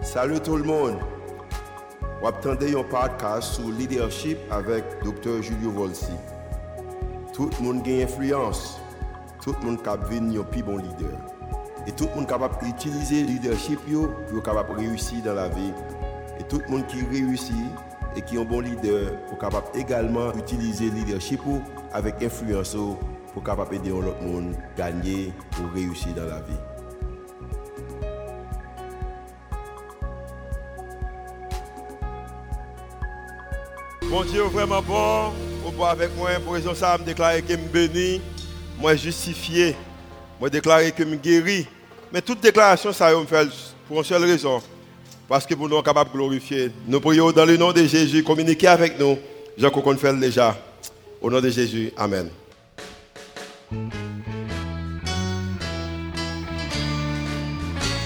Salut tout le monde. Vous attendez un podcast sur leadership avec Dr. Julio Volsi. Tout le monde a influence. Tout le monde peut devenir un plus bon leader. Et tout le monde capable d'utiliser le leadership pour capable réussir dans la vie. Et tout le monde qui réussit et qui est un bon leader pour capable également utiliser le leadership avec influence pour capable aider l'autre monde gagner ou réussir dans la vie. Bon Dieu vraiment bon, au bout avec moi, pour raison ça, me déclarer que me béni, moi justifié, moi déclarer que me guéri. Mais toute déclaration, ça me fait pour une seule raison. Parce que pour nous capables de glorifier. Nous prions dans le nom de Jésus, communiquez avec nous. Jean qu'on fait déjà. Au nom de Jésus, Amen.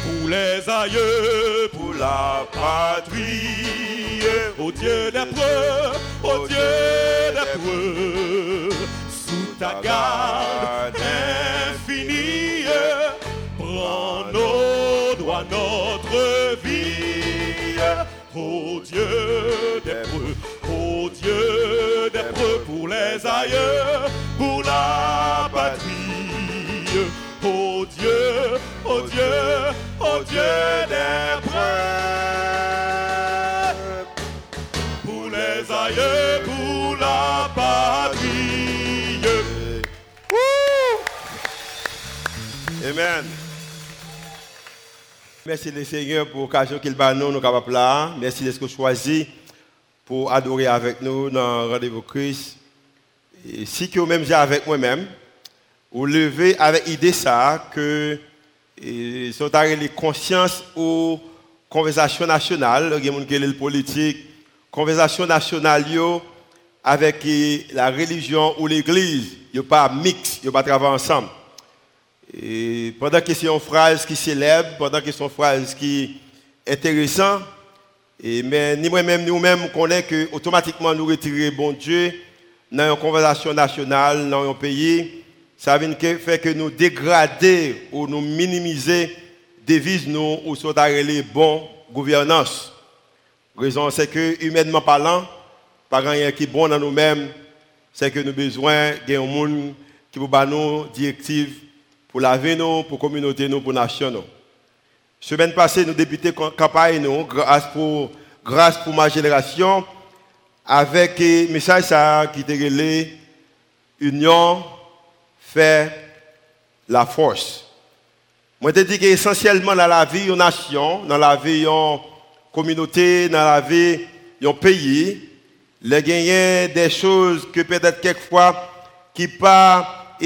Pour les aïeux, pour la patrie, au Dieu des preux, au Dieu des preux, sous ta garde infinie, prends nos droits, notre vie, au Dieu des preux, au Dieu des preux, pour les aïeux, pour la patrie. Oh Dieu, oh Dieu, oh Dieu des les pour la patrie. Amen. Merci le Seigneur pour l'occasion qu'il nous, nous capables. Merci d'être choisi pour adorer avec nous dans le rendez-vous Christ. Et si que même j'ai avec moi-même, vous levez avec l'idée ça que sont les conscience ou conversation nationale, il y a des gens qui politique, conversation nationale avec la religion ou l'église, il a pas mix, il a pas travailler ensemble. Et pendant que c'est une phrase qui célèbre, pendant que c'est une phrase qui est intéressante, mais ni moi-même, nous-mêmes, connaissons que automatiquement nous retirer bon Dieu dans une conversation nationale, dans un pays, ça veut faire que nous dégrader ou nous minimiser devises nous ou soit les bonne gouvernance. La raison c'est que humainement parlant, pas rien qui est bon dans nous-mêmes, c'est que nous avons besoin d'un monde qui nous directives pour la vie pour la communauté nous, pour la nation nous. Semaine passée, nous débuté campagne nous, grâce pour, grâce pour ma génération, avec un message qui était relé, union, fait la force. Moi, je dis qu'essentiellement dans la vie une nation, dans la vie une communauté, dans la vie d'un pays, les gagnants des choses que peut-être quelquefois qui pas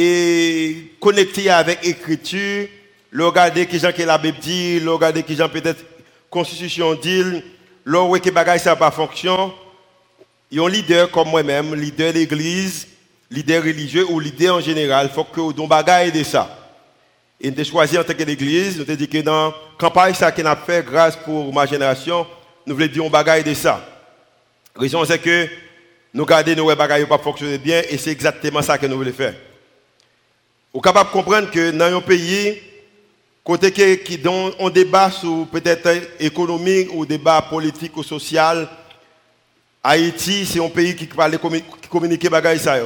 connecté avec l'écriture, le regarder qui gens la Bible dit, le regarder qui gens peut-être constitution dit, le regarder que bagaille ça pas fonction. A un leader comme moi-même, leader de l'église, leader religieux ou leader en général, il faut que nous bagaille de ça. Et nous avons choisi en tant qu'église, nous avons dit que dans la campagne a fait grâce pour ma génération, nous voulons dire on bagaille de ça. La raison c'est que nous gardons nos bagailles pas fonctionner bien et c'est exactement ça que nous voulons faire. Vous capable de comprendre que dans un pays, côté qui on débat sur peut-être économique ou débat politique ou social, Haïti, c'est un pays qui parle qui communique bagaille ça.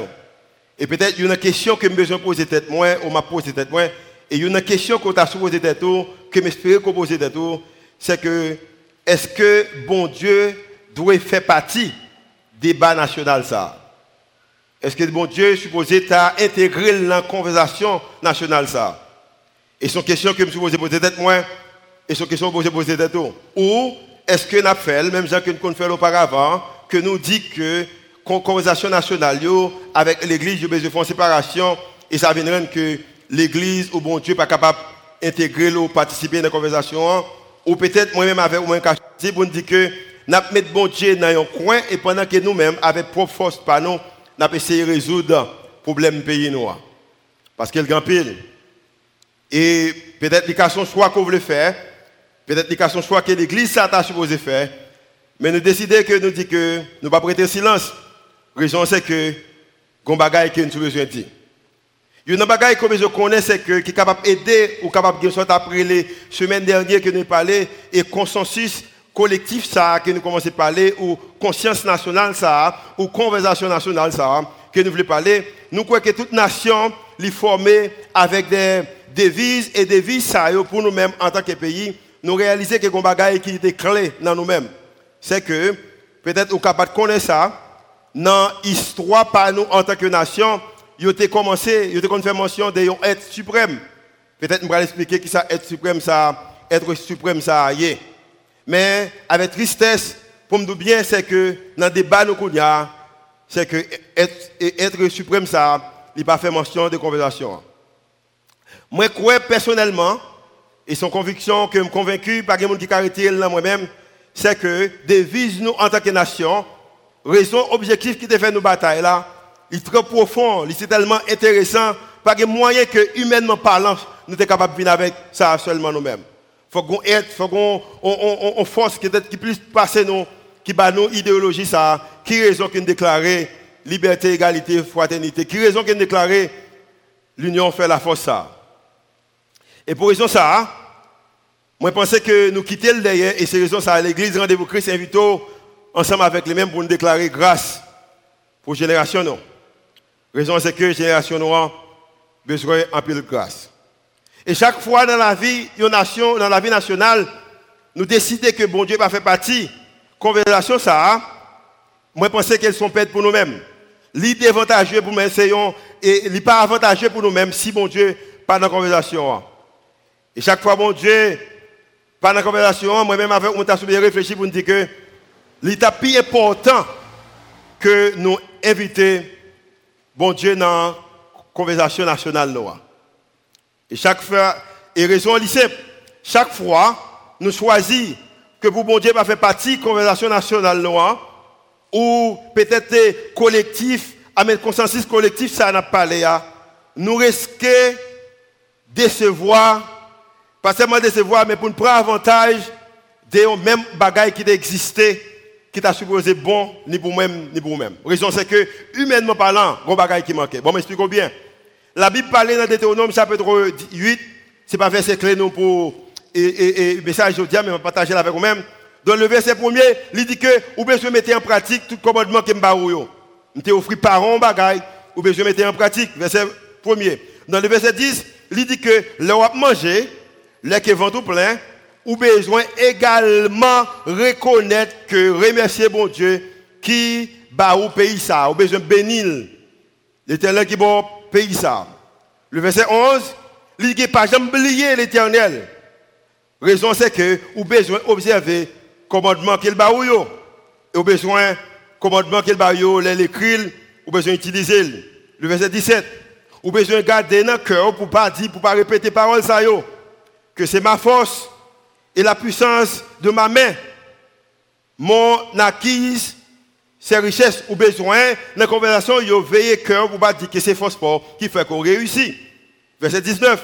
Et peut-être il y a une question que je besoin poser tête moi, ou m'a posé tête moi, et une question qu'on t'a posé tête que m'espérer qu'on pose tête c'est que est-ce que bon Dieu doit faire partie du débat national ça? Est-ce que bon Dieu est supposé intégrer dans la conversation nationale ça? Et une question que je me suis posé poser tête moi, et une question que je me poser tête Ou est-ce que nous fait, même que nous fait auparavant, que nous dit que conversation nationale avec l'église, je de faire séparation et ça vient que l'église ou bon Dieu pas capable d'intégrer ou participer à la conversation ou peut-être moi-même avec moi caché pour dire que n'a mettre bon Dieu dans un coin et pendant que nous-mêmes avec propre force nous n'a essayé de résoudre le problème pays noir parce qu'il grand pile. Et peut-être l'éducation choix qu'on voulait faire peut-être l'éducation choix que l'église s'attache supposé faire mais nous décidons que nous dit que nous pas prêter silence. Raison c'est que qu'on bagaille que nous besoin dire. Il y a une que je connais, c'est que qui est capable d'aider ou capable de soit après les semaines dernières que nous parlé et consensus collectif ça que nous commençons à parler ou conscience nationale ça ou conversation nationale ça que nous voulons parler. Nous croyons que toute nation est formée avec des devises et devises ça pour nous-mêmes en tant que pays. Nous réaliser que un bagage qui est clé dans nous-mêmes. C'est que peut-être nous capable de connaître ça dans l'histoire par nous en tant que nation il a commencé, il a fait mention de être suprême. Peut-être je vais expliquer qui ça être suprême ça, être suprême ça y est. Mais avec tristesse, pour me dire bien, c'est que dans le débat nous c'est que être, suprême ça, il n'a pas fait mention de conversation. Moi, je crois personnellement, et son conviction que je suis convaincu par les gens qui arrêté moi-même, c'est que devise nous en tant que nation, raison objectif qui te fait nos batailles là, il est très profond, il est tellement intéressant, pas de moyen que, humainement parlant, nous sommes capables de venir avec ça seulement nous-mêmes. Il faut qu'on aide, il faut qu'on on, on, force qui, puisse passer nous, qui bat nos idéologies, ça, qui raison qu'on déclarer liberté, égalité, fraternité, qui raison qu'on déclarer l'union fait la force, ça. Et pour raison ça, moi je pensais que nous quitter le derrière, et c'est raison ça, l'église rendez-vous Christ invite ensemble avec les mêmes pour nous déclarer grâce pour génération non. Raison c'est que génération noire besoin un peu de grâce. Et chaque fois dans la vie, nation, dans la vie nationale, nous décidons que bon Dieu va faire partie. Conversation ça, moi je pense qu'elles sont faites pour nous-mêmes. L'idée avantageuse pour nous essayons et n'est pas avantageux pour nous-mêmes si bon Dieu pas dans la conversation. Et chaque fois bon Dieu pas dans la conversation, moi-même avec mon tas réfléchi pour nous dire que l'état plus important que nous inviter bon Dieu dans la conversation nationale Et chaque fois, et raison lycée, chaque fois, nous choisissons que pour bon Dieu va faire partie de la conversation nationale ou peut-être collectif, avec consensus collectif, ça n'a pas l'air. Nous risquons de décevoir, pas seulement décevoir, mais pour nous prendre avantage des mêmes bagailles qui existaient qui t'a supposé bon, ni pour moi-même, ni pour vous-même. Raison, c'est que, humainement parlant, il y a bagaille qui manquait. Bon, m'expliquons bien. La Bible parle dans Deutéronome, chapitre 8, c'est pas verset clé non pour, et, et, message je mais on va partager avec vous-même. Dans le verset premier, il dit que, vous besoin mettre en pratique tout commandement que Vous t'ai offert parents bagaille, vous besoin mettre en pratique. Verset premier. Dans le verset 10, il dit que, l'on manger, les vont tout plein, ou besoin également reconnaître que remercier bon Dieu qui bat au pays ça, ou besoin bénir l'éternel qui bon pays ça. Le verset 11, il pas jamais l'éternel. Raison c'est que ou besoin observer commandement qu'il bat ou yo. Ou besoin commandement qu'il bat yo, l'écrire, ou besoin utiliser. Le verset 17, ou besoin garder dans le cœur pour pas dire pour pas répéter parole ça yo que c'est ma force et la puissance de ma main. Mon acquise, ces richesses ou besoins, dans la conversation, il veillé cœur pour pas dire que c'est sport qui fait qu'on réussit. Verset 19.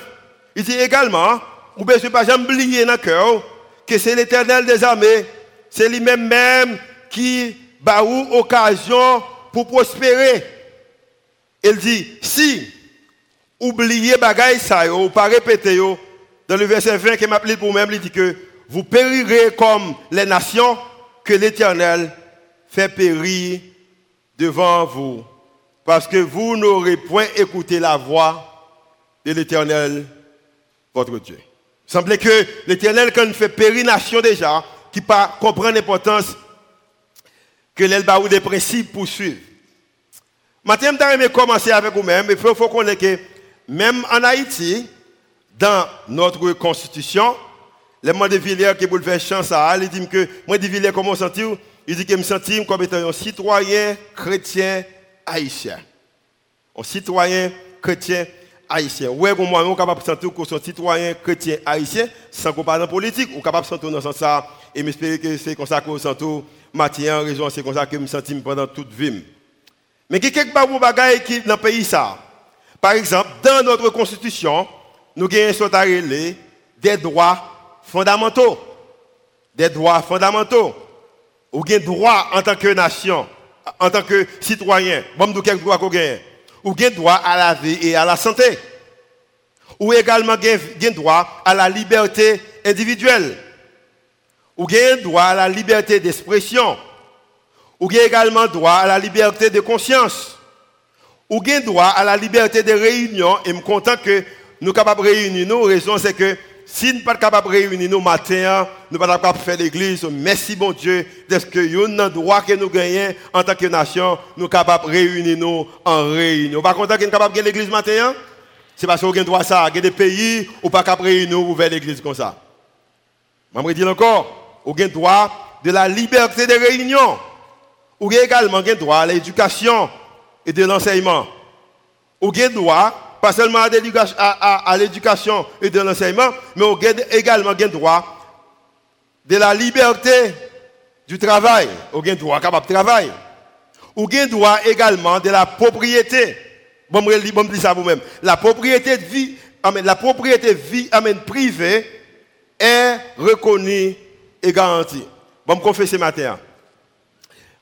Il dit également, ou besoin pas jamais oublier dans le cœur que c'est l'éternel des armées, c'est lui-même même qui bat occasion pour prospérer. Il dit, si oubliez bagaille ça, ou pas répéter, dans le verset 20 qui m'appelle pour moi-même, il dit que vous périrez comme les nations que l'Éternel fait périr devant vous. Parce que vous n'aurez point écouté la voix de l'Éternel, votre Dieu. Il semblait que l'Éternel, quand il fait périr nation déjà, qui pas comprend l'importance que l'Elba ou des principes poursuivent. Maintenant, je vais commencer avec vous-même. Il faut, faut connaître que même en Haïti, dans notre constitution, les mots de Villiers qui pour faire chance à il dit que moi de Villiers comment sentir Il dit que me sentir comme étant un citoyen chrétien haïtien. Un citoyen chrétien haïtien. Ouais, comme moi, on est capable de sentir que un citoyen chrétien haïtien sans parle politique, on est capable de sentir dans ce sens et m'espérer que c'est comme ça qu'on sent tout Mathieu raison, c'est comme ça que je me sens pendant toute vie. Mais il y a quelques bagages qui dans le pays ça. Par exemple, dans notre constitution, nous avons des droits fondamentaux. Des droits fondamentaux. Ou des droits en tant que nation, en tant que citoyen. Bon, nous quelques droits qu'on gagne? ou avez droit à la vie et à la santé. Ou également droit à la liberté individuelle. Ou avez droit à la liberté d'expression. Ou avez également droit à la liberté de conscience. Ou avez droit à la liberté de réunion. Et je suis content que nous sommes capables de réunir. Nous, raison c'est que si nous ne sommes pas capables de réunir nous matin, nous ne sommes pas capables de faire l'église. Merci bon Dieu de ce que nous avons droit que nous gagnons en tant que nation, nous sommes capables de réunir nous en réunion. Pas content que capables de gagner l'église matin? C'est parce qu'on a droit à ça. Il y a des pays où pas capable de réunir nous vers l'église comme ça. Je vais dire encore, vous avez droit de la liberté de réunion. Vous avez également droit à l'éducation et de l'enseignement. Vous avez droit pas seulement à l'éducation et de l'enseignement, mais on a également droit de la liberté du travail. On a droit capable de travailler. On a droit également de la propriété. Bon, je dis ça vous-même. La propriété de vie, la propriété vie, privée est reconnue et garantie. Bon, je confesse ce matin.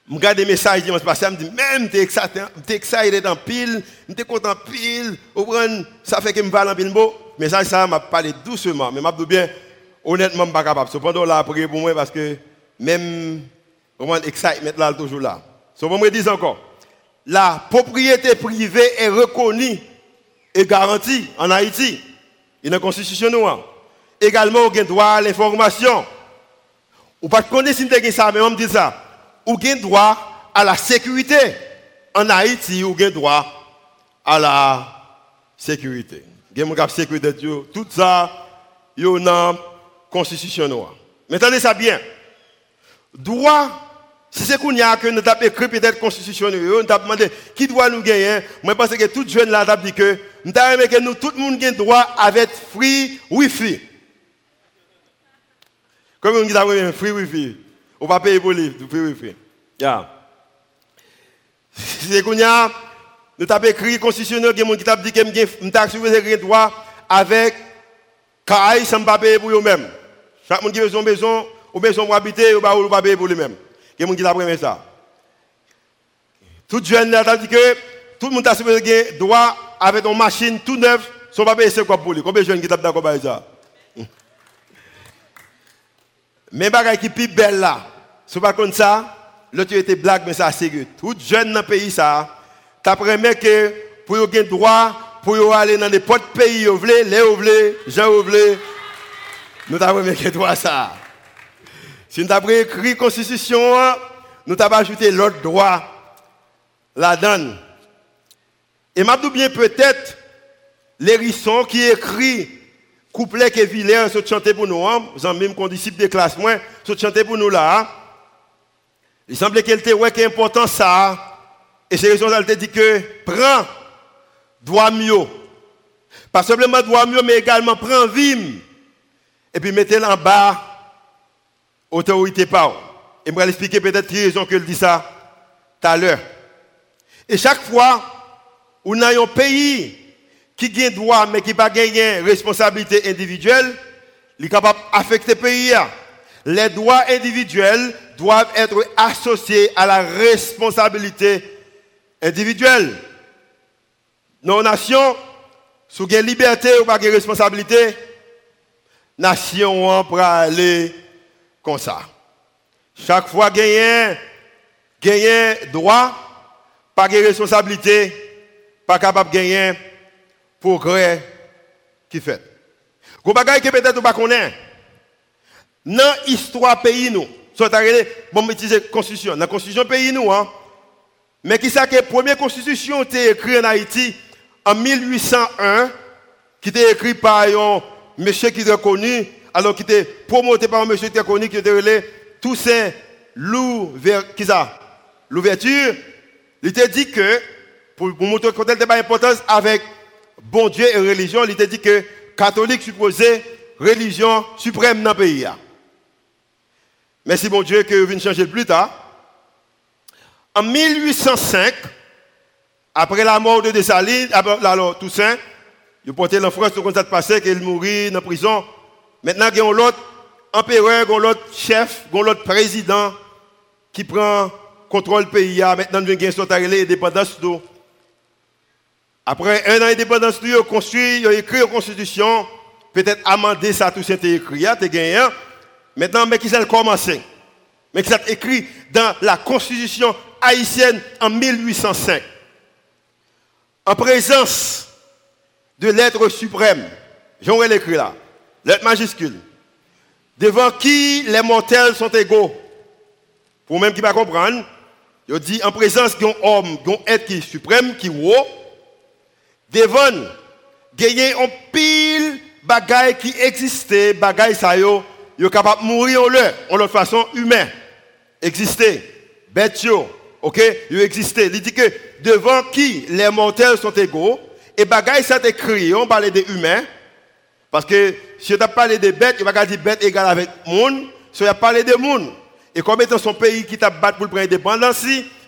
Je regarde des messages dimanche passé, je me dis, même, tu es excited dans pile, tu es content pile, ça fait que je parle en pile. Mais ça, ça m'a parlé doucement, mais je dis bien, honnêtement, je ne suis pas capable. Cependant, là, prier pour moi parce que même, vraiment, excitement là, toujours là. So, je me dis encore, la propriété privée est reconnue et garantie en Haïti. Il y a une constitution noire. Également, on a droit à l'information. Ou pas connaître si ça, mais on me dit ça ou avez droit à la sécurité. En Haïti, ou avez droit à la sécurité. Vous avez la sécurité, tout ça, il y a une constitution noire. Mais attendez ça bien. Droit, si c'est qu'on y a que nous avons écrit peut-être constitution nous avons demandé qui doit nous gagner. Moi, je pense que tout jeune là, dit que nous avons que nous, tout le monde a droit avec free wifi. Comme on dit, free wifi. On va payer pour le livre, free wifi. Yeah. C'est qu'on a, nous avons écrit constitutionnel, il y a des dit que nous avons droit avec pas pour. Chaque qui besoin, ou pour habiter, ou pas pour lui-même. Il y a des ça. Tout jeune que tout le monde a droit avec une machine tout neuve, sans pas payer quoi. Combien de jeunes qui ça? Mais les qui plus belle là, c'est pas comme ça, l'autre était blague, mais ça que tout jeune dans le pays, ça, tu permis que pour avoir droit, pour aller dans n'importe pays, vous voulez, les vous voulez, Jean vous voulez, nous avons que droit ça. Si nous avons écrit la Constitution, nous avons ajouté l'autre droit, la donne. Et m'a bien peut-être, l'hérisson qui écrit couplet que Villers se chanter pour nous, hein, même qu'on disciple de classe moins, se chanter pour nous là. Hein. Il semblait qu'elle était ouais, important ça. Et c'est raison qu'elle dit que prends, doit mieux. Pas simplement doit mieux, mais également prends vim. Et puis mettez-le en bas, autorité pas. Et je vais expliquer peut-être qui raison qu'elle dit ça tout à l'heure. Et chaque fois, on a un pays qui a droit, mais qui pas gagné responsabilité individuelle, il est capable d'affecter le pays. Les droits individuels doivent être associés à la responsabilité individuelle. Nos nations, sous une liberté ou pas de responsabilité, nation pour aller comme ça. Chaque fois gagner, gagner droit, pas de responsabilité, pas capable de gagner progrès qui fait. Vous que peut-être pas connaître. Dans l'histoire pays nous, soit bon utiliser constitution, dans la constitution pays nous hein. Mais qui sait que la première constitution été écrite en Haïti en 1801 qui était écrite par un monsieur qui était connu alors qui était promoté par un monsieur qui était connu qui était relé Toussaint l'ouverture, il était dit que pour, montrer que il pas importance avec bon Dieu et religion, il était dit que catholique supposait religion suprême dans le pays. Merci bon Dieu que vous changer plus tard. En 1805, après la mort de Dessalines, alors Toussaint, il porté l'enfance de contact passé qu'il mourit dans la prison. Maintenant, il y a l'autre empereur, l'autre chef, l'autre président qui prend contrôle du pays. Maintenant, il y a une l'indépendance Après un an d'indépendance, ils ont construit, ils ont écrit la constitution, peut-être amendé ça, tout ça, écrit, tu gagné. Maintenant, mais qui s'est commencé? Mais qui s'est écrit dans la constitution haïtienne en 1805. En présence de l'être suprême, j'aurais l'écrit là, lettre majuscule, devant qui les mortels sont égaux. Pour même qui ne comprendre, je dis en présence d'un homme, d'un être qui est suprême, qui est haut, devant, gagner un pile bagaille qui existait, bagaille ça yo, yo capable de mourir en leur, façon humaine. Exister, bête yo, ok, yo. Il dit que devant qui les mortels sont égaux, et bagaille ça écrit, on parle des humains, parce que si on parlé des bêtes, il va dire bête égale avec monde, si on a parlé des monde. Et comme étant son pays qui t'a battu pour prendre l'indépendance,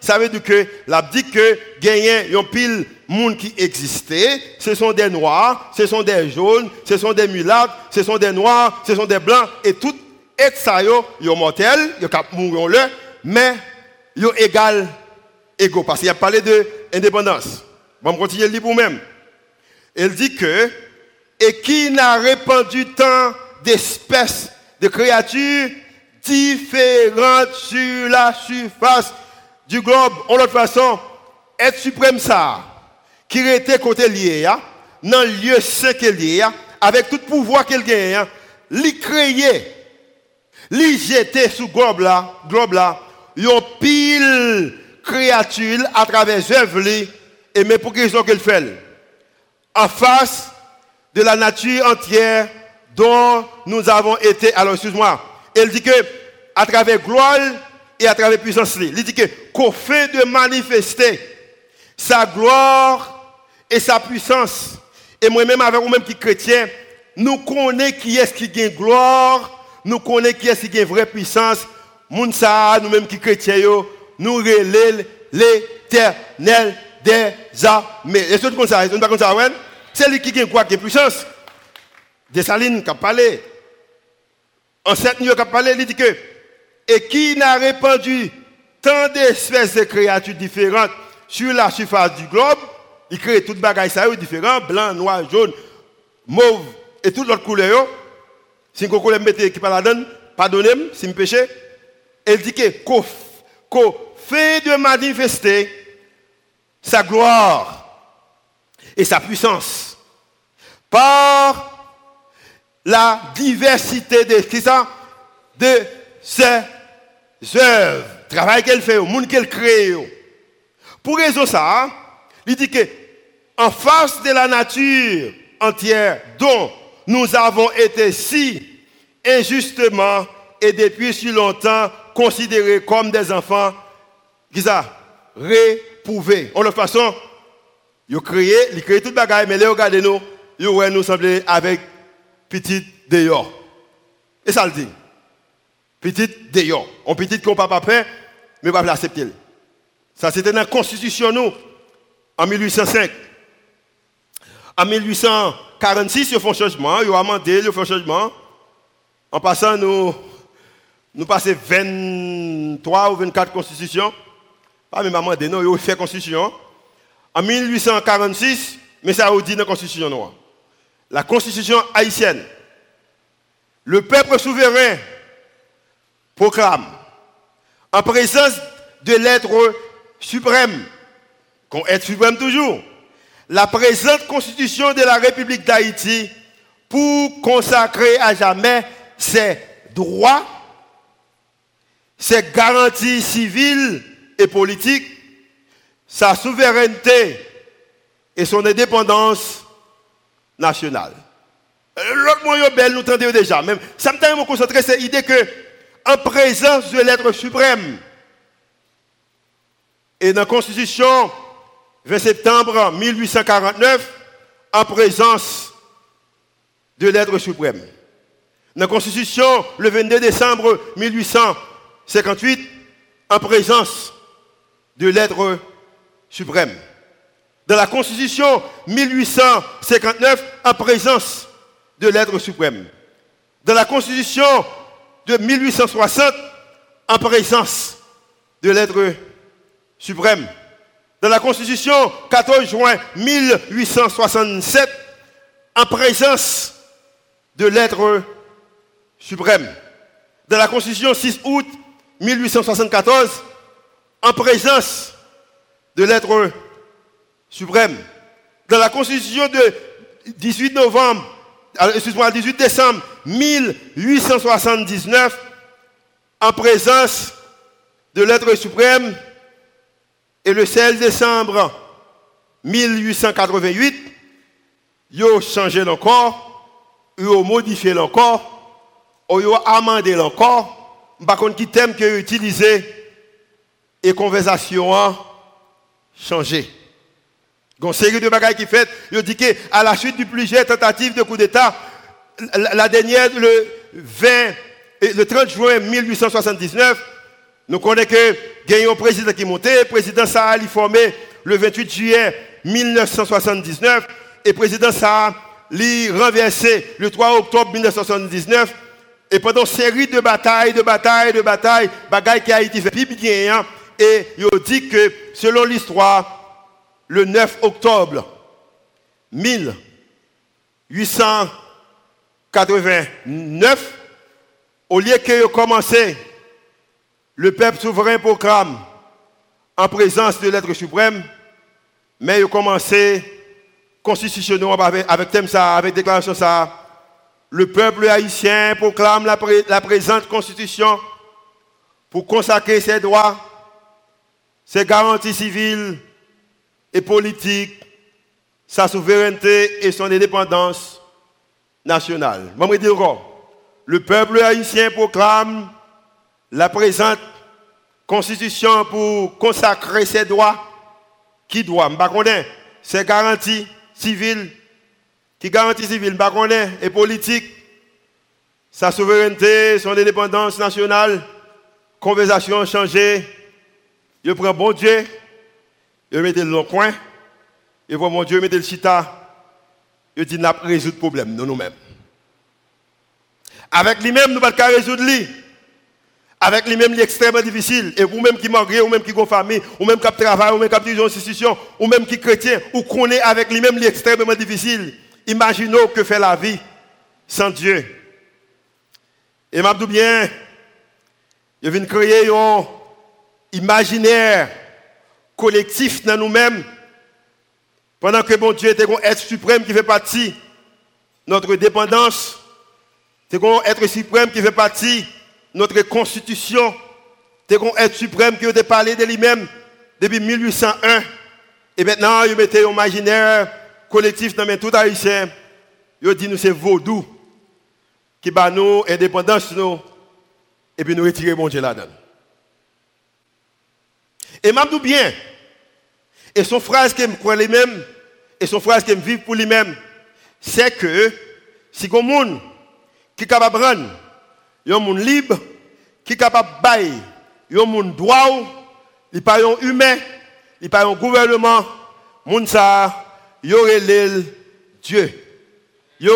ça veut dire que l'a dit que gagner un pile monde qui existait, ce sont des noirs, ce sont des jaunes, ce sont des mulâtres, ce sont des noirs, ce sont des blancs et tout et ça yo, yo mortel, yo cap mourir le, mais yo égal égaux parce qu'il a parlé de indépendance. Bon, on continue le même. Il dit que et qui n'a répandu tant d'espèces de créatures différentes sur la surface du globe. En l'autre façon, être suprême ça, qui était côté lié, hein, dans le lieu saint qu'il lié, hein, avec tout pouvoir qu'il gagne, hein, lui créer, lui jeter sous globe là, globe là, yon pile créature à travers œuvre et mais pour qu'ils ont qu'elle fait en face de la nature entière dont nous avons été alors excuse-moi elle dit que à travers gloire et à travers puissance, il dit que qu'au fait de manifester sa gloire et sa puissance, et moi-même avec vous-même qui chrétien, nous connaissons qui est-ce qui gagne gloire, nous connaissons qui est-ce qui gagne vraie puissance, nous-mêmes qui chrétiens, nous relèvons l'éternel des armées. Et c'est comme ça, pas comme ça, C'est lui qui gagne quoi, qui a puissance? Dessalines qui a parlé. En cette nuit, qui a parlé, il dit que et qui n'a répandu tant d'espèces de créatures différentes sur la surface du globe, il crée toutes bagailles ça différents, blanc, noir, jaune, mauve et toutes autres couleurs. Si vous voulez mettre qui la donne, pardonnez-moi si je péché. Elle dit que fait de manifester sa gloire et sa puissance par la diversité de, de ses œuvres, travail qu'elle fait, monde qu'elle crée. Pour raison ça, il dit que en face de la nature entière dont nous avons été si injustement et depuis si longtemps considérés comme des enfants, qui ça, réprouvés. En toute façon, ils créé, ils créé toute bagaille, mais les regardez nous, ils nous sembler avec petit dehors. Et ça le dit. Petite d'ailleurs. On petite qu'on pas peur, mais pas l'accepter. Ça, c'était dans la Constitution, nous, en 1805. En 1846, ils font changement, ils ont amendé, ils font changement. En passant, nous, passons 23 ou 24 constitutions. Pas même amendé, non, ils ont fait constitution. En 1846, mais ça a dit dans la constitution noire. La constitution haïtienne. Le peuple souverain proclame, en présence de l'être suprême, qu'on est suprême toujours, la présente constitution de la République d'Haïti pour consacrer à jamais ses droits, ses garanties civiles et politiques, sa souveraineté et son indépendance nationale. L'autre moyen belle, nous entendons déjà. Même, ça me concentrer sur l'idée que en présence de l'être suprême. Et dans la Constitution, 20 septembre 1849, en présence de l'être suprême. Dans la Constitution, le 22 décembre 1858, en présence de l'être suprême. Dans la Constitution 1859, en présence de l'être suprême. Dans la Constitution de 1860 en présence de l'être suprême. dans la Constitution 14 juin 1867, en présence de l'être suprême. Dans la Constitution 6 août 1874, en présence de l'être suprême. Dans la Constitution de 18 novembre, excuse-moi, 18 décembre 1879, en présence de l'être suprême, et le 16 décembre 1888, ils ont changé encore, ils ont modifié encore, ils ont amendé encore. Par contre, qui thème qu'ils ont utilisé et conversation a changé. Il une série de bagages qui fait, ont dit qu'à la suite de plusieurs tentatives de coup d'État, la dernière, le 20, le 30 juin 1879, nous connaissons que il un président qui le président Saha est formé le 28 juillet 1979 et le président Saha est renversé le 3 octobre 1979 et pendant une série de batailles, de batailles, de batailles, bagailles qui a été fait bien et il dit que selon l'histoire, le 9 octobre 1889, au lieu qu'il ait commencé le peuple souverain proclame en présence de l'être suprême, mais il commencé constitutionnellement avec, thème ça, avec déclaration ça. Le peuple haïtien proclame la, la présente constitution pour consacrer ses droits, ses garanties civiles et politiques, sa souveraineté et son indépendance nationale. Encore, le peuple haïtien proclame la présente constitution pour consacrer ses droits, qui doit, je ses garanties civiles, qui garantie civile, je et politique, sa souveraineté, son indépendance nationale, conversation changée, je prends bon Dieu, je mets le coin, je vois mon Dieu, mettre le chita, je dis, n'a pas résoudre le problème, nous nous-mêmes. Avec lui-même, nous ne pouvons pas résoudre lui avec les mêmes extrêmement difficile. Et vous-même qui mariez, ou même qui avez famille, ou même qui travaillez, ou même qui avez une institution, ou même qui chrétien, ou connaît avec les mêmes extrêmement difficile. Imaginez que fait la vie sans Dieu. Et m'a bien, je viens créer un imaginaire collectif dans nous-mêmes, pendant que bon Dieu est un être suprême qui fait partie de notre dépendance, c'est un être suprême qui fait partie notre constitution, c'est un être suprême qui a parlé de lui-même depuis 1801. Et maintenant, il mettait un imaginaire collectif dans tout haïtien. Il dit nous c'est vaudou qui bat nous indépendance nous et puis nous retirer mon Dieu là-dedans. Et m'a bien et son phrase qui me croit lui-même et son phrase qui me vit pour lui-même c'est que si un monde qui est capable de prendre un monde libre qui est capable de bailler un monde droit, il pas un humain, il pas un gouvernement, monde ça, il Dieu. Il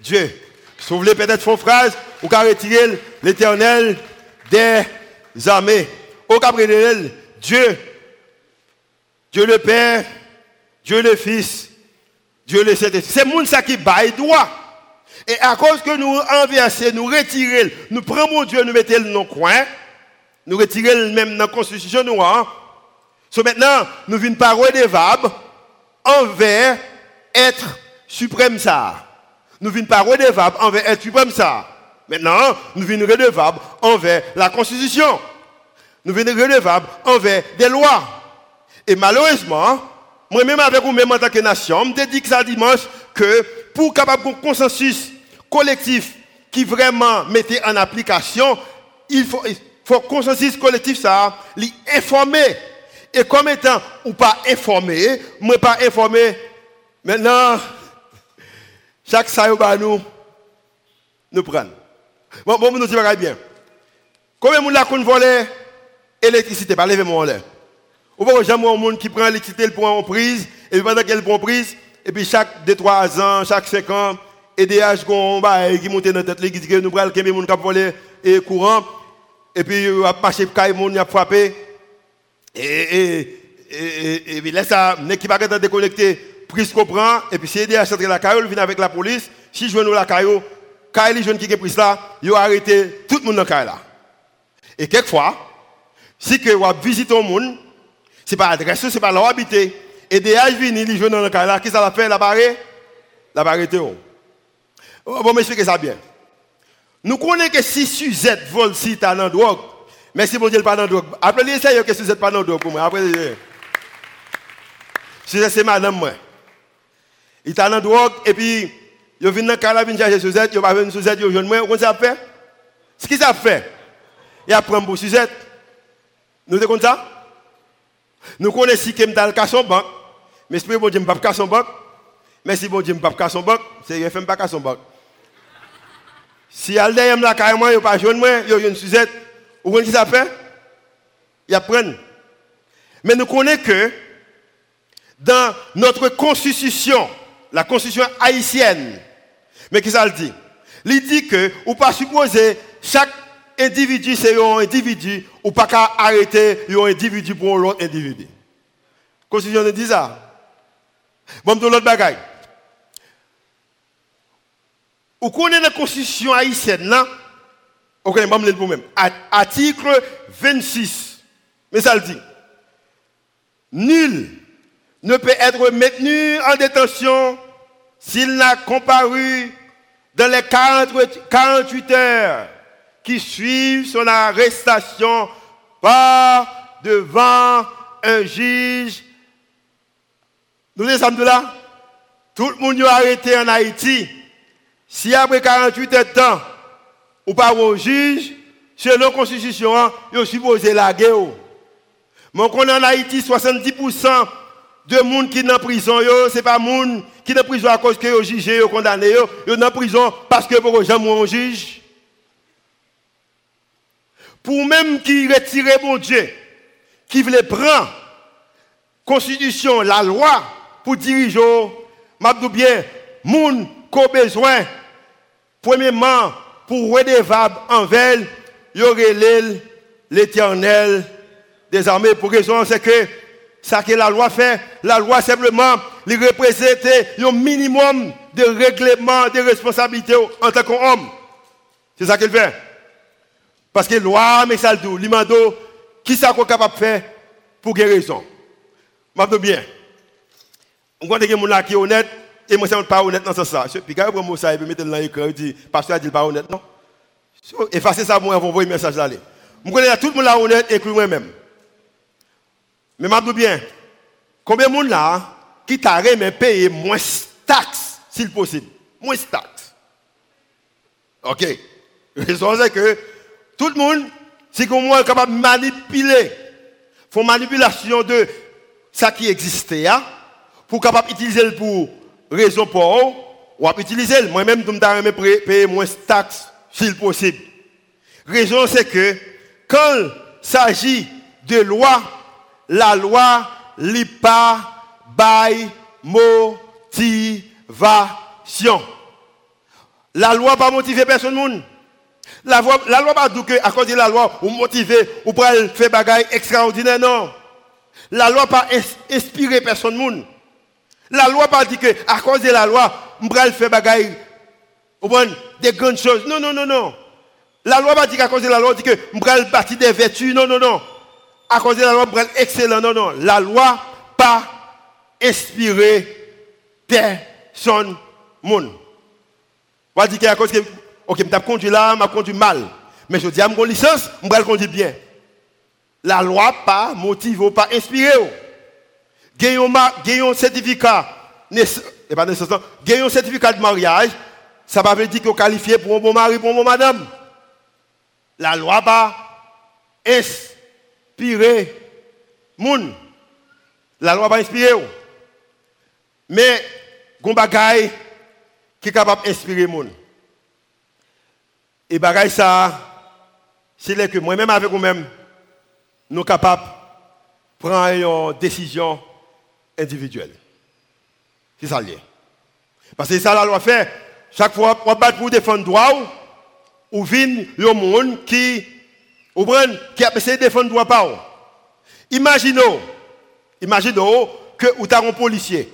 Dieu. Si vous voulez peut-être faire phrase, vous pouvez retirer l'éternel des armées. Au Gabriel, Dieu, Dieu le Père, Dieu le Fils, Dieu le Saint-Esprit. C'est monde ça qui baille droit. Et à cause que nous inversons, nous retirons, nous prenons Dieu, nous mettons le nom coin, nous retirons même dans la constitution noire. So maintenant, nous venons pas redevables envers être suprême ça. Nous venons pas redevables envers être suprême ça. Maintenant, nous venons redevables envers la constitution. Nous venons redevables envers des lois. Et malheureusement, moi-même avec vous-même en tant que nation, je me dis que ça dimanche que pour capable un consensus collectif qui vraiment mettait en application, il faut, il faut consensus collectif ça, l'informer. Et comme étant ou pas informé, moi pas informé, maintenant, chaque ça nous, nous prend. Bon, bon, nous disons bien. Combien de gens ont volé l'électricité Pas lever moi là. Ou pas jamais un monde qui prend l'électricité pour en prise, et pendant qu'elle prend prise, et puis chaque 2-3 ans, chaque 5 ans, EDH qui monte dans la tête, qui dit que nous allons les gens qui volé et courant, et puis il a marché pour les gens qui a frappé, et, et, et, là, ça, qui pas déconnecté, prise comprend, et puis si à centrer la caillou, vient avec la police, si je veux la caillou, quand les jeunes qui ont pris là, ils ont arrêté tout le monde dans la là. Et quelquefois, si que vous visitez un monde, ce n'est pas l'adresse, ce n'est pas là où habiter. Et des âges viennent, les jeunes dans la là, qu'est-ce que ça La barre La barre Bon, je m'expliquer ça bien. Nous connaissons que si Suzette vole si tu as dans drogue, mais si mon Dieu pas dans drogue, appelez-les ça que Suzette pas dans drogue pour moi. Après, Suzette c'est madame moi. Il est dans drogue et puis il vient dans le cas, il chercher Suzette, il va venir Suzette, il vient moi, comment ça fait? Ce qui ça fait? Il apprend pour Suzette. Nous sommes comme ça? Nous connaissons que je suis son banque, mais si bon Dieu ne pas son banque, mais si bon Dieu ne pas son banque, c'est que je ne pas son banque. Si elle derrière la carrément, il pas jeune moi, il une Suzette, vous voyez ce que ça fait? Il apprend. Mais nous connaissons que dans notre constitution, la constitution haïtienne, mais qui ça le dit? Il dit que, ou pas supposer, chaque individu c'est un individu, ou pas qu'à arrêter un individu pour l'autre individu. La constitution dit ça. Bon, de l'autre bagaille. Vous connaissez la constitution haïtienne là Ok, je vais vous même. Article 26. Mais ça le dit. Nul ne peut être maintenu en détention s'il n'a comparu dans les 48 heures qui suivent son arrestation par devant un juge. Nous sommes là. Tout le monde est arrêté en Haïti. Si après 48 heures de temps, ou pas au juge, selon la constitution, il est supposé la guerre. Mais on en Haïti, 70% de monde qui sont en prison, ce n'est pas monde qui sont en prison à cause que sont jugé, sont condamné, ils sont en prison parce que pour jamais un juge. Pour même qui retire mon Dieu, qui veut prendre constitution, la loi pour diriger, je bien, qui a besoin, premièrement, pour redevable envers, aurait l'éternel des armées. Pour raison, c'est que ça que la loi fait, la loi simplement, il représente un minimum de règlement de responsabilité en tant qu'homme. C'est ça qu'il fait. Parce que loi, mais ça le l'imando, qui ça qu'on capable de faire pour guérison? Je bien? On voit les gens qui sont honnêtes, et moi, je ne suis pas honnête dans ce sens. Puis quand je prends ça, je mettre dans l'écran, je dis, pasteur dit pas honnête, non? Effacez ça, moi, envoyer un message là. Je connais tout le monde là honnête, inclus moi-même. Mais je bien, combien de monde là qui t'a mais payer moins taxes, s'il possible? Moins taxes. Ok. Raison c'est que tout le monde, si comment est capable de manipuler, font manipulation de ça qui existait, hein, pour capable utiliser pour raison pour eux, ou utiliser. Moi-même, je me payer moins de taxes, s'il possible. Raison, c'est que quand il s'agit de loi, la loi n'est pas by motivation. La loi pas motiver personne. La loi, la loi pas dire que à cause de la loi, ou motiver, ou pour faire des choses extraordinaires, non. La loi pas inspirer personne. La loi pas dit que à cause de la loi, on va faire des grandes choses. Non, non, non, non. La loi pas dit qu'à cause de la loi, dit que on va bâtir des vertus. Non, non, non. À cause de la loi, on excellent. Non, non. La loi pas inspirer personne monde. On va dire qu'à cause que, ok, je conduit là, je conduit mal. Mais je dis à mon licence, je vais conduire bien. La loi pas motive, pas inspirer gagne un certificat, et pas nécessairement, gagne un certificat de mariage, ça va veut dire qu'on qualifié pour un bon mari, pour une bonne madame. La loi va inspirer moun. La loi va inspirer. Mais, gon bagay qui est capable d'inspirer moun. Et bagay ça, c'est que moi-même avec vous-même, nous sommes capables de prendre une décision individuel. C'est ça lié. Parce que ça la loi fait. Chaque fois on bat pour défendre droit ou vient le monde qui ou qui a essayé de défendre droit. Imaginons Imaginez que vous avez un policier.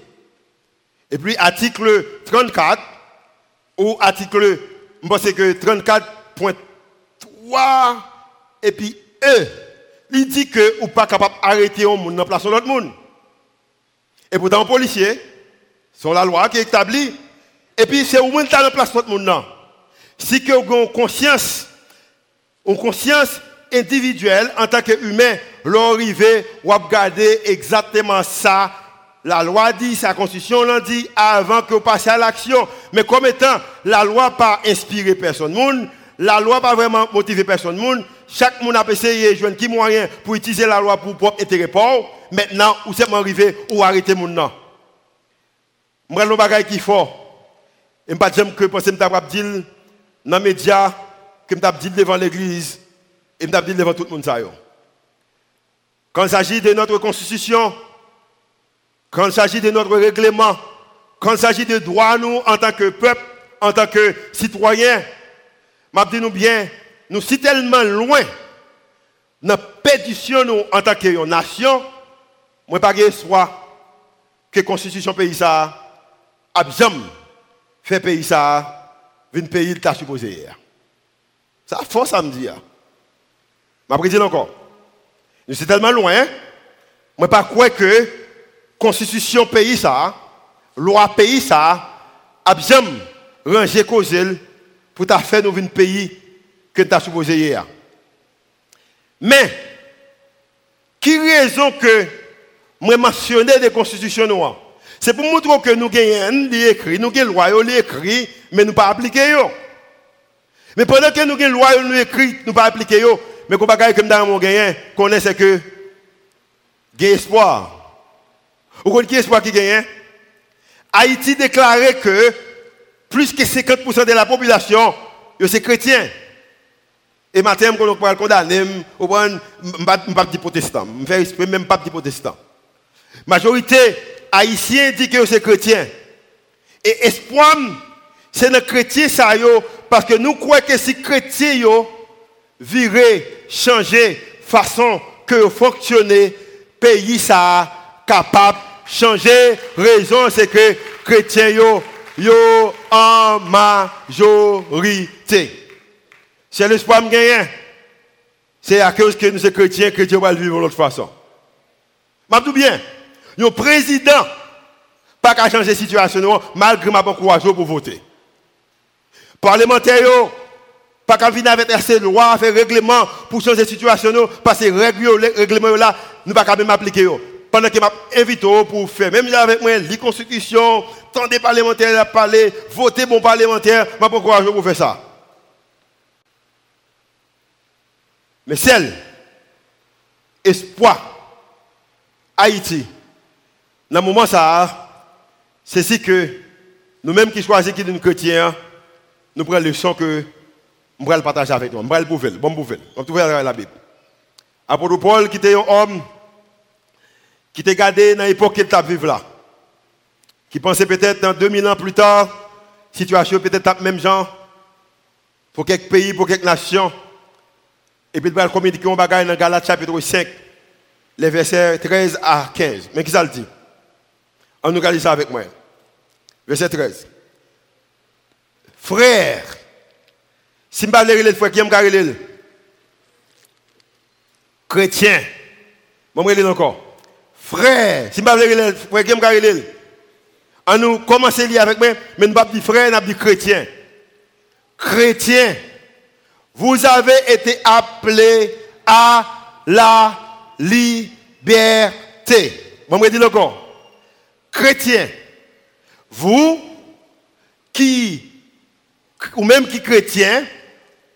Et puis, article 34, ou article, je pense que 34.3, et puis E, il dit que n'êtes pas capable d'arrêter un monde la place de l'autre monde. Et pourtant, un policier, c'est la loi qui est établie. Et puis, c'est au moins dans la place de l'autre monde. Si vous avez conscience, une conscience individuelle en tant qu'humain, l'arrivée, ou regarder exactement ça. La loi dit, sa constitution l'a dit avant que vous passiez à l'action. Mais comme étant, la loi pas inspiré personne. Monde, la loi pas vraiment motivé personne. Monde, chaque monde a essayé de jouer qui moyen pour utiliser la loi pour propre intérêt. Maintenant, où c'est arrivé, ou arrêter mon nom. Moi, le bagage qui fort. Et je pas que penser je dire dans les médias, que je dire devant l'église, et je dire devant tout le monde. Quand il s'agit de notre constitution, quand il s'agit de notre règlement, quand il s'agit de droits, nous, en tant que peuple, en tant que citoyens, je nous bien, nous sommes tellement loin dans la pétition en tant que nation, moi pas espoir que la constitution pays ça a jamais fait pays ça un pays qui supposé. Ça force à me dire. Je vais encore. Nous sommes tellement loin, moi pas croire que constitution pays ça, loi pays ça, a jamais rangé pour ta faire nous un pays que tu as supposé hier. Mais, qui raison que moi mentionné des constitutions noires? C'est pour montrer que nous avons écrit, nous avons loi écrit, mais nous pas appliqué Mais pendant que nous avons loi nous écrit, nous pas appliqué mais qu'on pas comme dans mon gagnant, connaît c'est que espoir. Vous connaissez espoir qui gagne Haïti déclarait que plus que 50% de la population, c'est chrétien. Et matin, je vais condamner, je ne pas dire protestant. Je ne même pas dire protestant. Majorité haïtienne dit que c'est chrétien. Et espoir, c'est nos chrétiens ça parce que nous croyons que si chrétiens virer, changer façon que fonctionner, pays ça capable changer. Raison c'est que chrétiens yo yo en majorité. C'est l'espoir que je C'est à cause que nous sommes chrétiens que Dieu va vivre de l'autre façon. Je dis bien, le président, pas qu'à changer la situation, malgré ma bonne courage pour voter. Parlementaire, pas qu'à venir avec ces lois, faire règlement pour changer la situation, parce que les règlements là, nous pas qu'à même appliquer. Pendant que m'a invité pour faire, même avec moi, la constitution, tant des parlementaires à parler, voter bon parlementaire, je pas courage pour faire ça. Mais celle, espoir, Haïti, dans le moment ça, c'est si que nous-mêmes qui choisissons qui sommes chrétiens, nous prenons le son que nous partager avec nous. Nous allons le bon. On trouve dans la Bible. Apôtre Paul, qui était un homme qui était gardé dans l'époque qu'il a vécu là, qui pensait peut-être dans 2000 ans plus tard, situation peut-être même genre, pour quelques pays, pour quelques nations, et puis, il va communiquer dans Galates chapitre 5, les versets 13 à 15. Mais qui ça le dit? On nous regarde ça avec moi. Verset 13. Frère, si je parle pas frère, qui aime le Chrétien. Je vais encore. Frère, si je ne frère, aime le On nous commence à lire avec moi, mais nous ne pas frère, nous pas chrétien. Chrétien. Vous avez été appelés à la liberté. Je dire encore. Chrétien, vous qui, ou même qui chrétien,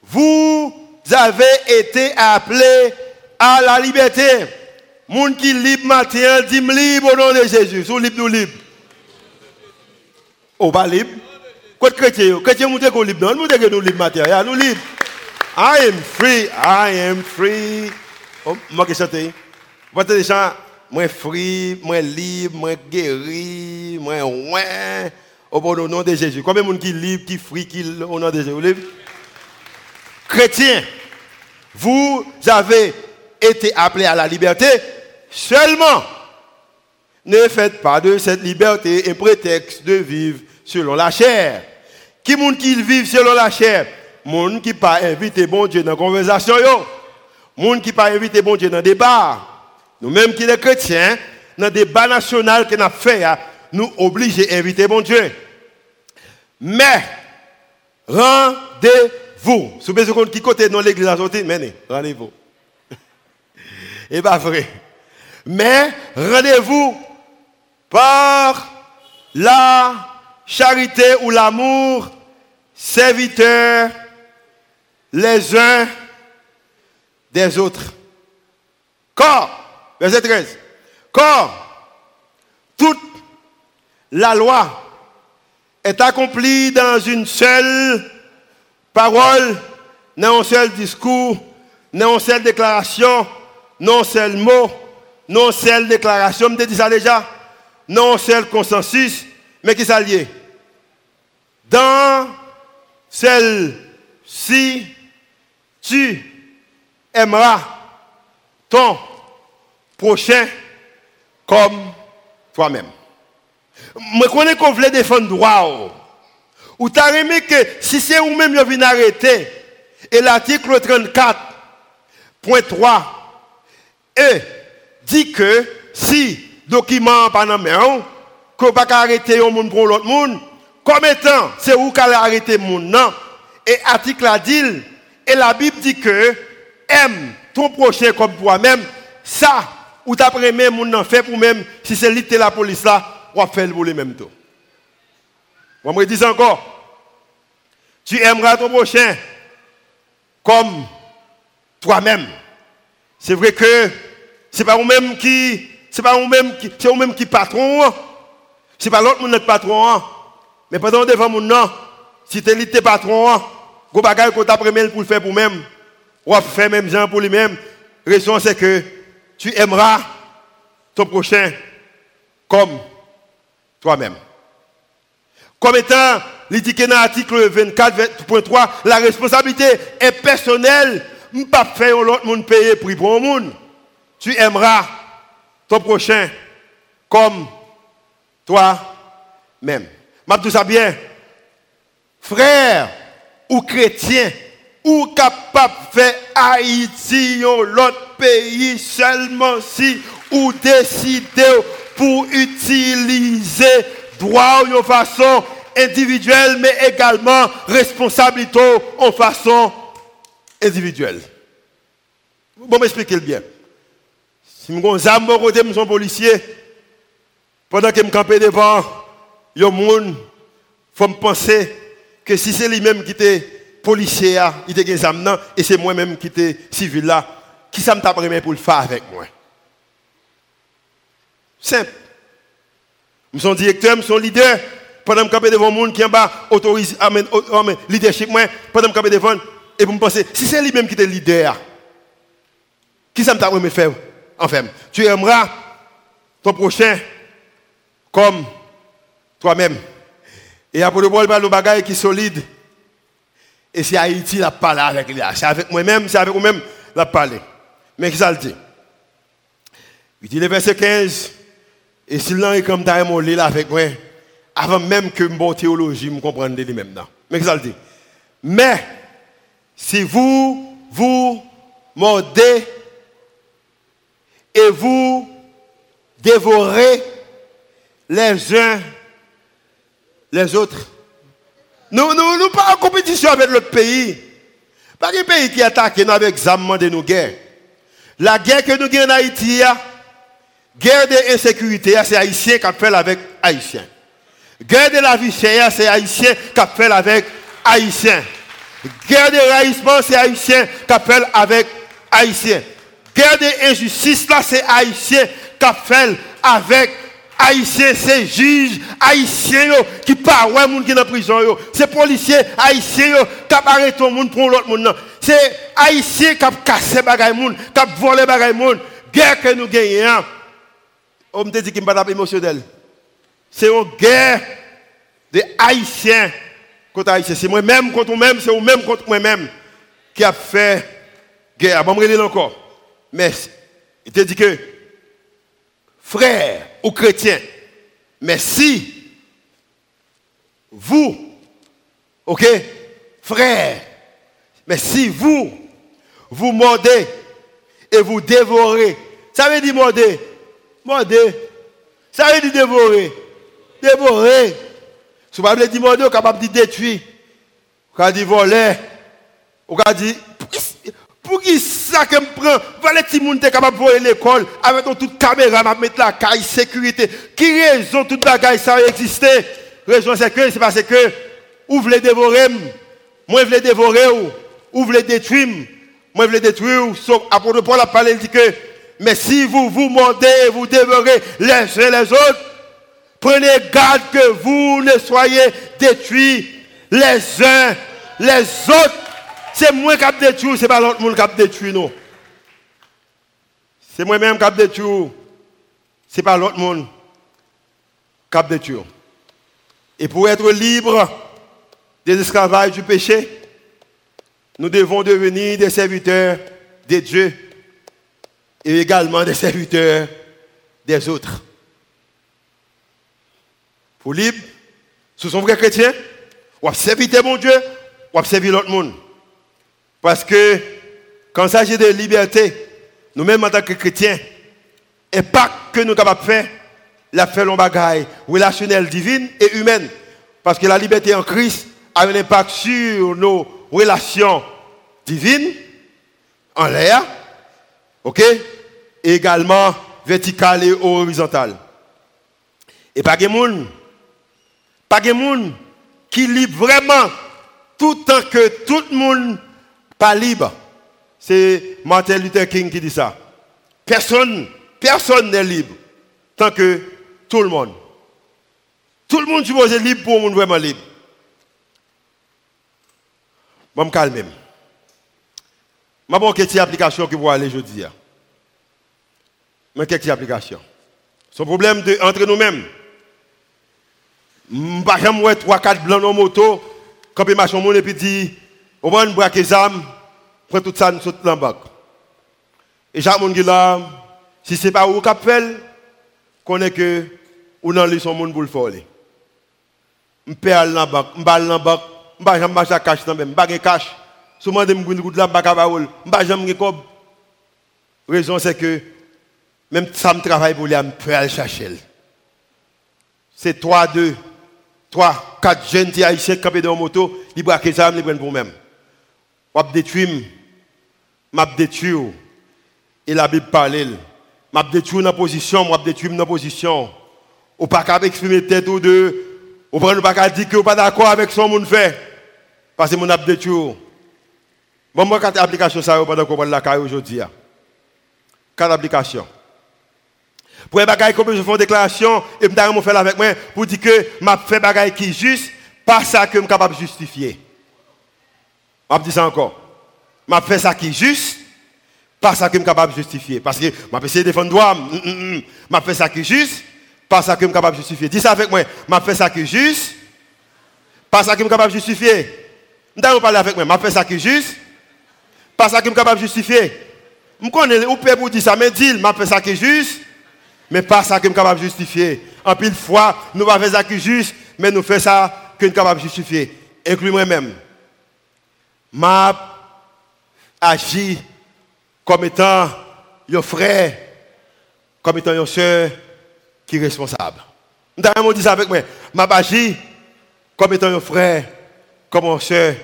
vous avez été appelés à la liberté. Moun qui libre matin, dit libre au nom de Jésus. Sous libre, nous libre. Oh, pas libre. Quoi de chrétien? Chrétien, nous sommes libres. Nous sommes libres matin. Nous libres. I am free, I am free. Oh, moi qui chante. Vous des gens, moi free, moi libre, moi guéri, moi ouais. Au nom de Jésus. Combien de monde qui libre, qui free, qui au nom de Jésus? Chrétiens, vous avez été appelés à la liberté seulement Ne faites pas de cette liberté un prétexte de vivre selon la chair. Qui monde qui vivent selon la chair? Monde qui pas invité bon Dieu dans la conversation yo. Monde qui pas invité bon Dieu dans le débat. Nous-mêmes qui les chrétiens, dans le débat national que nous fait, nous obligés à inviter bon Dieu. Mais, rendez-vous. Si vous avez qui côté dans l'église rendez-vous. Et pas vrai. Mais, rendez-vous par la charité ou l'amour, serviteurs les uns des autres. Quand, verset 13, quand toute la loi est accomplie dans une seule parole, dans un seul discours, dans une seule déclaration, non seul mot, non seule déclaration, je dit ça déjà, non seul consensus, mais qui s'allie. Dans celle-ci, tu aimeras ton prochain comme toi-même. Je connais qu'on voulait défendre droit. Ou tu as aimé que si c'est vous-même qui venez arrêter, et l'article 34.3 et dit que si document pas dans main, que pas arrêter un monde pour l'autre monde, comme étant, c'est vous qui allez arrêter monde non? Et article a dit, et la Bible dit que aime ton prochain comme toi-même, ça, ou t'as pris même mon fait pour même, si c'est l'ité la police là, on faire pour les mêmes tout. On me dit encore, tu aimeras ton prochain comme toi-même. C'est vrai que c'est pas vous-même qui, c'est pas vous-même qui, c'est vous-même qui patron. C'est pas l'autre notre patron. Mais pendant devant mon nom, si tu es patron, go bagay qu'on t'a pour le faire pour même, ou faire même gens pour lui-même. Raison c'est que tu aimeras ton prochain comme toi-même. Comme étant, l'indiqué dans l'article 24.3, la responsabilité est personnelle. Ne pas faire l'autre monde payer pour bon monde. Tu aimeras ton prochain comme toi-même. Je tout ça bien? Frère ou chrétien, ou capable de faire Haïti l'autre pays seulement si ou décider pour utiliser droit de façon individuelle, mais également responsabilité en façon individuelle. Bon, m'expliquer bien. Si je suis un policier, pendant que je campe devant, il y a faut penser que si c'est lui-même qui était policier, il était examen, et c'est moi-même qui était civil là, qui ça me pour le faire avec moi? Simple. Je suis directeur, je suis leader. Pendant que je devant le monde qui en bas autorise, amen, leadership, moi, pendant que je devant, et vous me pensez, si c'est lui-même qui est leader, qui ça me t'a Enfin, tu aimeras ton prochain comme toi-même. Et après le bol, nous bagaille qui solide. Et c'est Haïti la parlé avec lui. C'est avec moi-même, c'est avec vous-même la parlé. Mais qui ça le dit? Il dit le verset 15. Et si l'un est comme t'as là avec moi, avant même que mon théologie me comprenne lui-même. Mais qui ça le dit? Mais si vous vous mordez et vous dévorez les uns les autres. Nous ne nous, nous, pas en compétition avec l'autre pays. Pas un pays qui attaque nous avec examen de nos guerres. La guerre que nous avons en Haïti, guerre de l'insécurité, c'est Haïtien qui fait avec Haïtien. Guerre de la vie chère, c'est Haïtien qui fait avec Haïtien. Guerre de raïsement, c'est Haïtien qui fait avec Haïtien. Guerre de injustice, là, c'est Haïtien qui fait avec Haïtien, c'est juge haïtien qui parle ouais monde qui est dans prison C'est policier haïtien qui arrêté tout monde pour l'autre monde. C'est haïtien qui cassé bagay monde, qui volé bagay monde. Guerre que nous gagnons. On me dit qu'il pas émotionnel. C'est une guerre de haïtiens C'est moi-même contre moi-même, c'est moi-même contre moi-même qui a fait guerre. Bon, me encore. Mais il te dit que frère aux chrétiens. Mais si vous, ok, frères, mais si vous, vous mordez et vous dévorez, ça veut dire morder, morder, ça veut dire dévorer, dévorer. Si vous avez dit vous êtes capable de détruire, vous avez dit voler, vous avez dit, pour qui ça que me prend, voilà les gens capable de voler l'école, avec toute caméra, m'a mettre la caille, sécurité. Qui raison toute bagaille ça exister? Raison c'est que, c'est parce que, vous voulez dévorer, moi je voulais dévorer, ou, vous voulez détruire, moi je voulez détruire, apôtre Paul a parlé, il dit que, mais si vous vous mordez, vous dévorez les uns les autres, prenez garde que vous ne soyez détruits les uns les autres. C'est moi qui ai détruit, ce n'est pas l'autre monde qui a détruit nous? C'est moi-même qui ai détruit. Ce n'est pas l'autre monde qui a. Et pour être libre des esclavages du péché, nous devons devenir des serviteurs de Dieu et également des serviteurs des autres. Pour libre, ce sont vrais chrétiens, ou servir mon Dieu, ou servir l'autre monde. Parce que quand il s'agit de liberté, nous-mêmes en tant que chrétiens, et pas que nous sommes capables de faire, la fait l'on bagaille relationnelle divine et humaine. Parce que la liberté en Christ a un impact sur nos relations divines, en l'air, ok, et également verticales et horizontales. Et pas de monde, pas de monde qui libre vraiment tout tant que tout le monde pas libre. C'est Martin Luther King qui dit ça. Personne, personne n'est libre tant que tout le monde. Tout le monde suppose libre pour un monde vraiment libre. Je me calmer. Je vais quelques applications que vous aller aujourd'hui. Mais quelques applications. Son problème de, entre nous-mêmes. Je ne vais pas jamais 3-4 blancs en moto, marchent en monde et puis dit, on va braquer âmes, prend tout ça, nous saute dans le Et chaque monde si ce n'est pas où qu'on fait, que ou dans lui son monde pour le faire. Perds dans le bac, balle dans le bac, ne vais pas cash dans même, je ne cash. Je me dis là, je ne vais pas jamais. La raison c'est que même ça me travaille pour lui, je peux aller. C'est 3, 2, 3, 4 jeunes qui haïtiens campés dans moto, ils braquent les armes, ils prennent pour eux-mêmes. Je détruire, je détruire. Et la Bible parle. Je détruire dans position, je détruire dans position. Ou pas qu'à exprimer tête ou deux. Ou pas dire que pas d'accord avec que monde fait. Parce que mon a détruire. Bon, moi, quatre applications, ça, parle la caille aujourd'hui. Quatre applications. Pour les bagailles comme je fais une déclaration, et je vais faire avec moi pour dire que je fais des bagailles qui juste, pas ça que je suis capable de justifier. Je dis ça encore. Je fais ça qui est juste, pas ça que je suis capable de justifier. Parce que je essayé de défendre droit. Je fais ça qui est juste, pas ça que je suis capable de justifier. Dis ça avec moi. Je fais ça qui est juste, pas ça que je suis capable de justifier. Je parler avec moi. Je fais ça qui est juste, pas ça que je suis capable de justifier. Je connais, ou peut pour dire ça, mais dis, je fais ça qui est juste, mais pas ça que je suis capable de justifier. En pile fois, nous ne faisons pas ça qui juste, mais nous faisons ça que je suis capable de justifier. Inclus moi-même m'a agi comme étant un frère, comme étant un soeur qui est responsable. Vous dit ça avec moi. M'a agi comme étant un frère, comme un soeur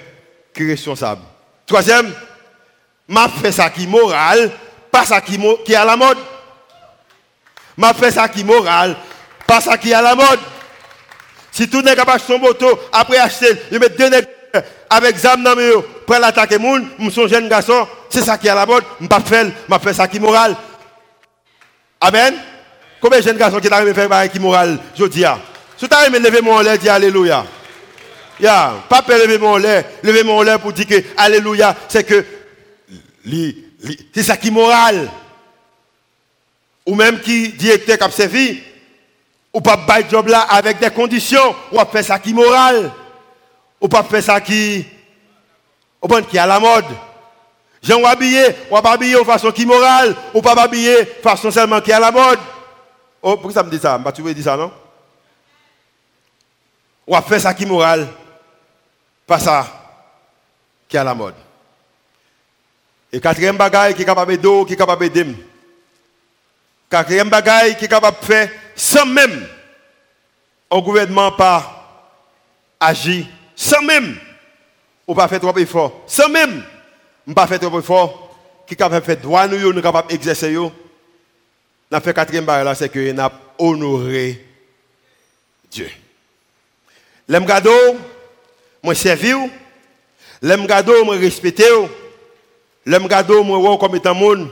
qui est responsable. Troisième, m'a fait ça qui est moral, pas ça qui, est à la mode. M'a fait ça qui est moral, pas ça qui est à la mode. Si tout n'est capable son moto, après acheter, il met deux avec zam dans mes pour l'attaquer je suis un jeune garçon, c'est ça qui est à la mode, je pas faire, je faire ça qui est moral. Amen? Combien de jeunes garçons qui arrivent à faire ça qui est moral, je dis Si tu arrives à lever mon lait, dis alléluia. Ya, pas lever mon lait, lever mon lait pour dire que alléluia, c'est que c'est ça qui est moral. Ou même qui directeur qui a servi, ou pas bail job là avec des conditions, ou à faire ça qui moral. Ou pas faire ça qui, ou pas qui à la mode. Jean ou habillé, ou pas habillé de façon qui morale, ou pas de façon seulement qui à la mode. Oh, pourquoi ça me dit ça? Bah, tu veux dire ça, non? On va faire ça qui moral, pas ça qui à la mode. Et quatrième bagaille qui est capable d'eau, qui est capable d'aider. Quatrième bagaille qui est capable de faire sans même un gouvernement pas agir, sans même ou pas faire trop effort, sans même pas faire trop effort, qui est capable de faire droit nous, nous capable d'exercer. Nous fait quatrième bagaille c'est que nous honoré Dieu. L'aime gado, moi servir, l'aime gado, moi respecter, l'aime gado, moi comme étant monde.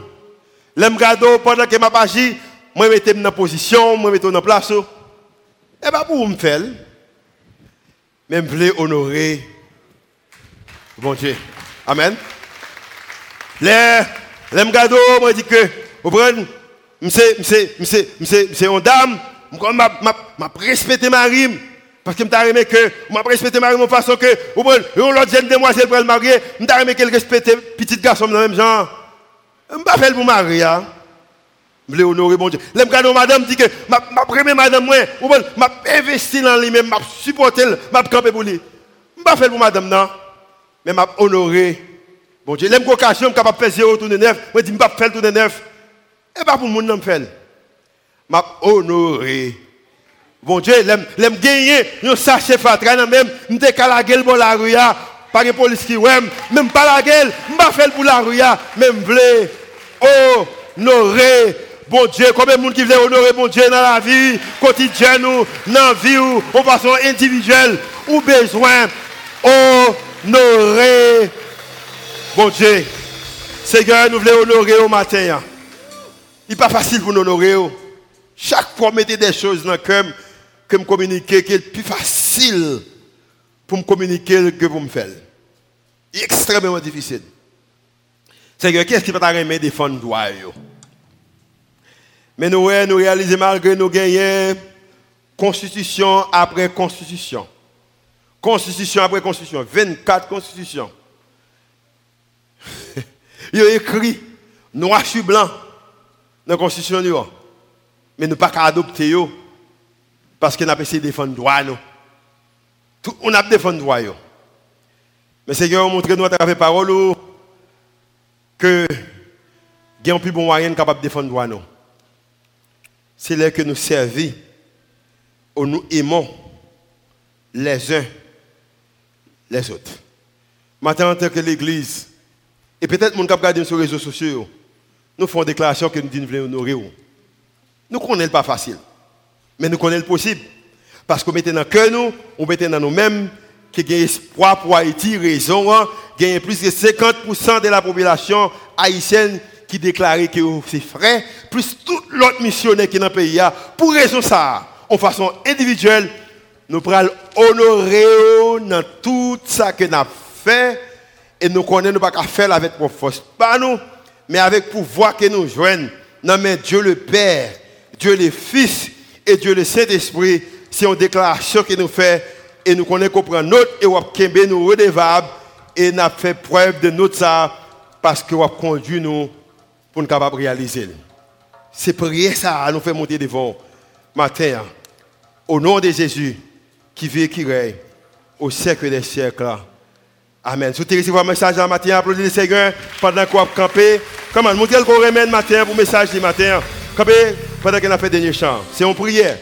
L'aime pendant que m'a agi, moi mettre dans position, moi mettre dans place. Et pas pour me faire. Mais je voulais honorer bon Dieu. Amen. Les l'aime gado, moi que vous prenez c'est c'est une dame, m'a m'a respecté ma rime parce que je aimé que m'a respecté ma de façon que prenez l'autre jeune demoiselle pour le marier, je aimé qu'elle respecte petit garçon dans le même genre. Je ne pas faire pour marier. Je voulais honorer mon Dieu. L'aime quand madame dit que ma première madame, moi, m'a investi dans lui-même, m'a supporté, m'a campé pour lui. Je ne pas faire pour madame, non. Mais m'a honoré. Bon Dieu, l'aime occasion, capable de faire zéro tour de neuf. Moi, je ne pas faire de neuf. Et pas pour le monde, faire. M'a honoré. Bon Dieu, l'aime gagner, un sachet fatra, même, m'te calagel pour la rue, pas de police qui même pas la gueule, pas faire pour la rue, même voulez honorer bon Dieu, combien de monde qui veut honorer bon Dieu dans la vie quotidienne ou dans la vie ou en façon individuelle ou besoin? Honorer bon Dieu. Seigneur, nous voulons honorer au matin. Il n'est pas facile pour nous honorer. Chaque fois, mettez des choses dans le cœur que me communiquer, qui est plus facile pour me communiquer que pour me faire. Extrêmement difficile. Seigneur, qu'est-ce qui peut t'arriver défendre droit Mais nous, nous réalisons malgré nous gagner constitution après constitution. Constitution après constitution. 24 constitutions. Il a écrit noir sur blanc dans la constitution. Mais nous pas qu'à adopter parce qu'on a essayé de défendre droit. on a défendu droit. Mais Seigneur, montre-nous à travers parole que y a plus bon moyen capable de défendre droit. C'est là que nous servons, où nous aimons les uns les autres. Maintenant, en tant que l'Église, et peut-être mon cap sur les réseaux sociaux, nous faisons une déclaration que nous disons voulons honorer. Nous connaissons pas facile, mais nous connaissons le possible. Parce qu'on mettait dans le cœur, nous, on dans nous-mêmes, qui a espoir pour Haïti, raison, hein, il plus de 50% de la population haïtienne qui déclarait que c'est vrai, plus tout l'autre missionnaire qui est dans le pays. Pour raison ça, en façon individuelle, nous pourrons honorer dans tout ça que nous avons fait et nous connaissons pas qu'à faire avec nos force, pas nous, mais avec pouvoir que nous joignons. Non, mais Dieu le Père, Dieu le Fils et Dieu le Saint-Esprit, c'est une déclaration que nous faisons et nous connaissons qu'on prend notre et on nous redevables et nous fait preuve de notre ça parce que nous conduit nous pour nous capables réaliser. C'est prier ça à nous faire monter devant matin au nom de Jésus qui vit et qui règne au siècle des siècles. Amen. Si vous reçu un message ce matin, applaudissez le Seigneur pendant qu'on a campé. Comment montrez le qu'on remède matin pour le message du matin. Campé pendant qu'on a fait dernier chant. C'est une prière.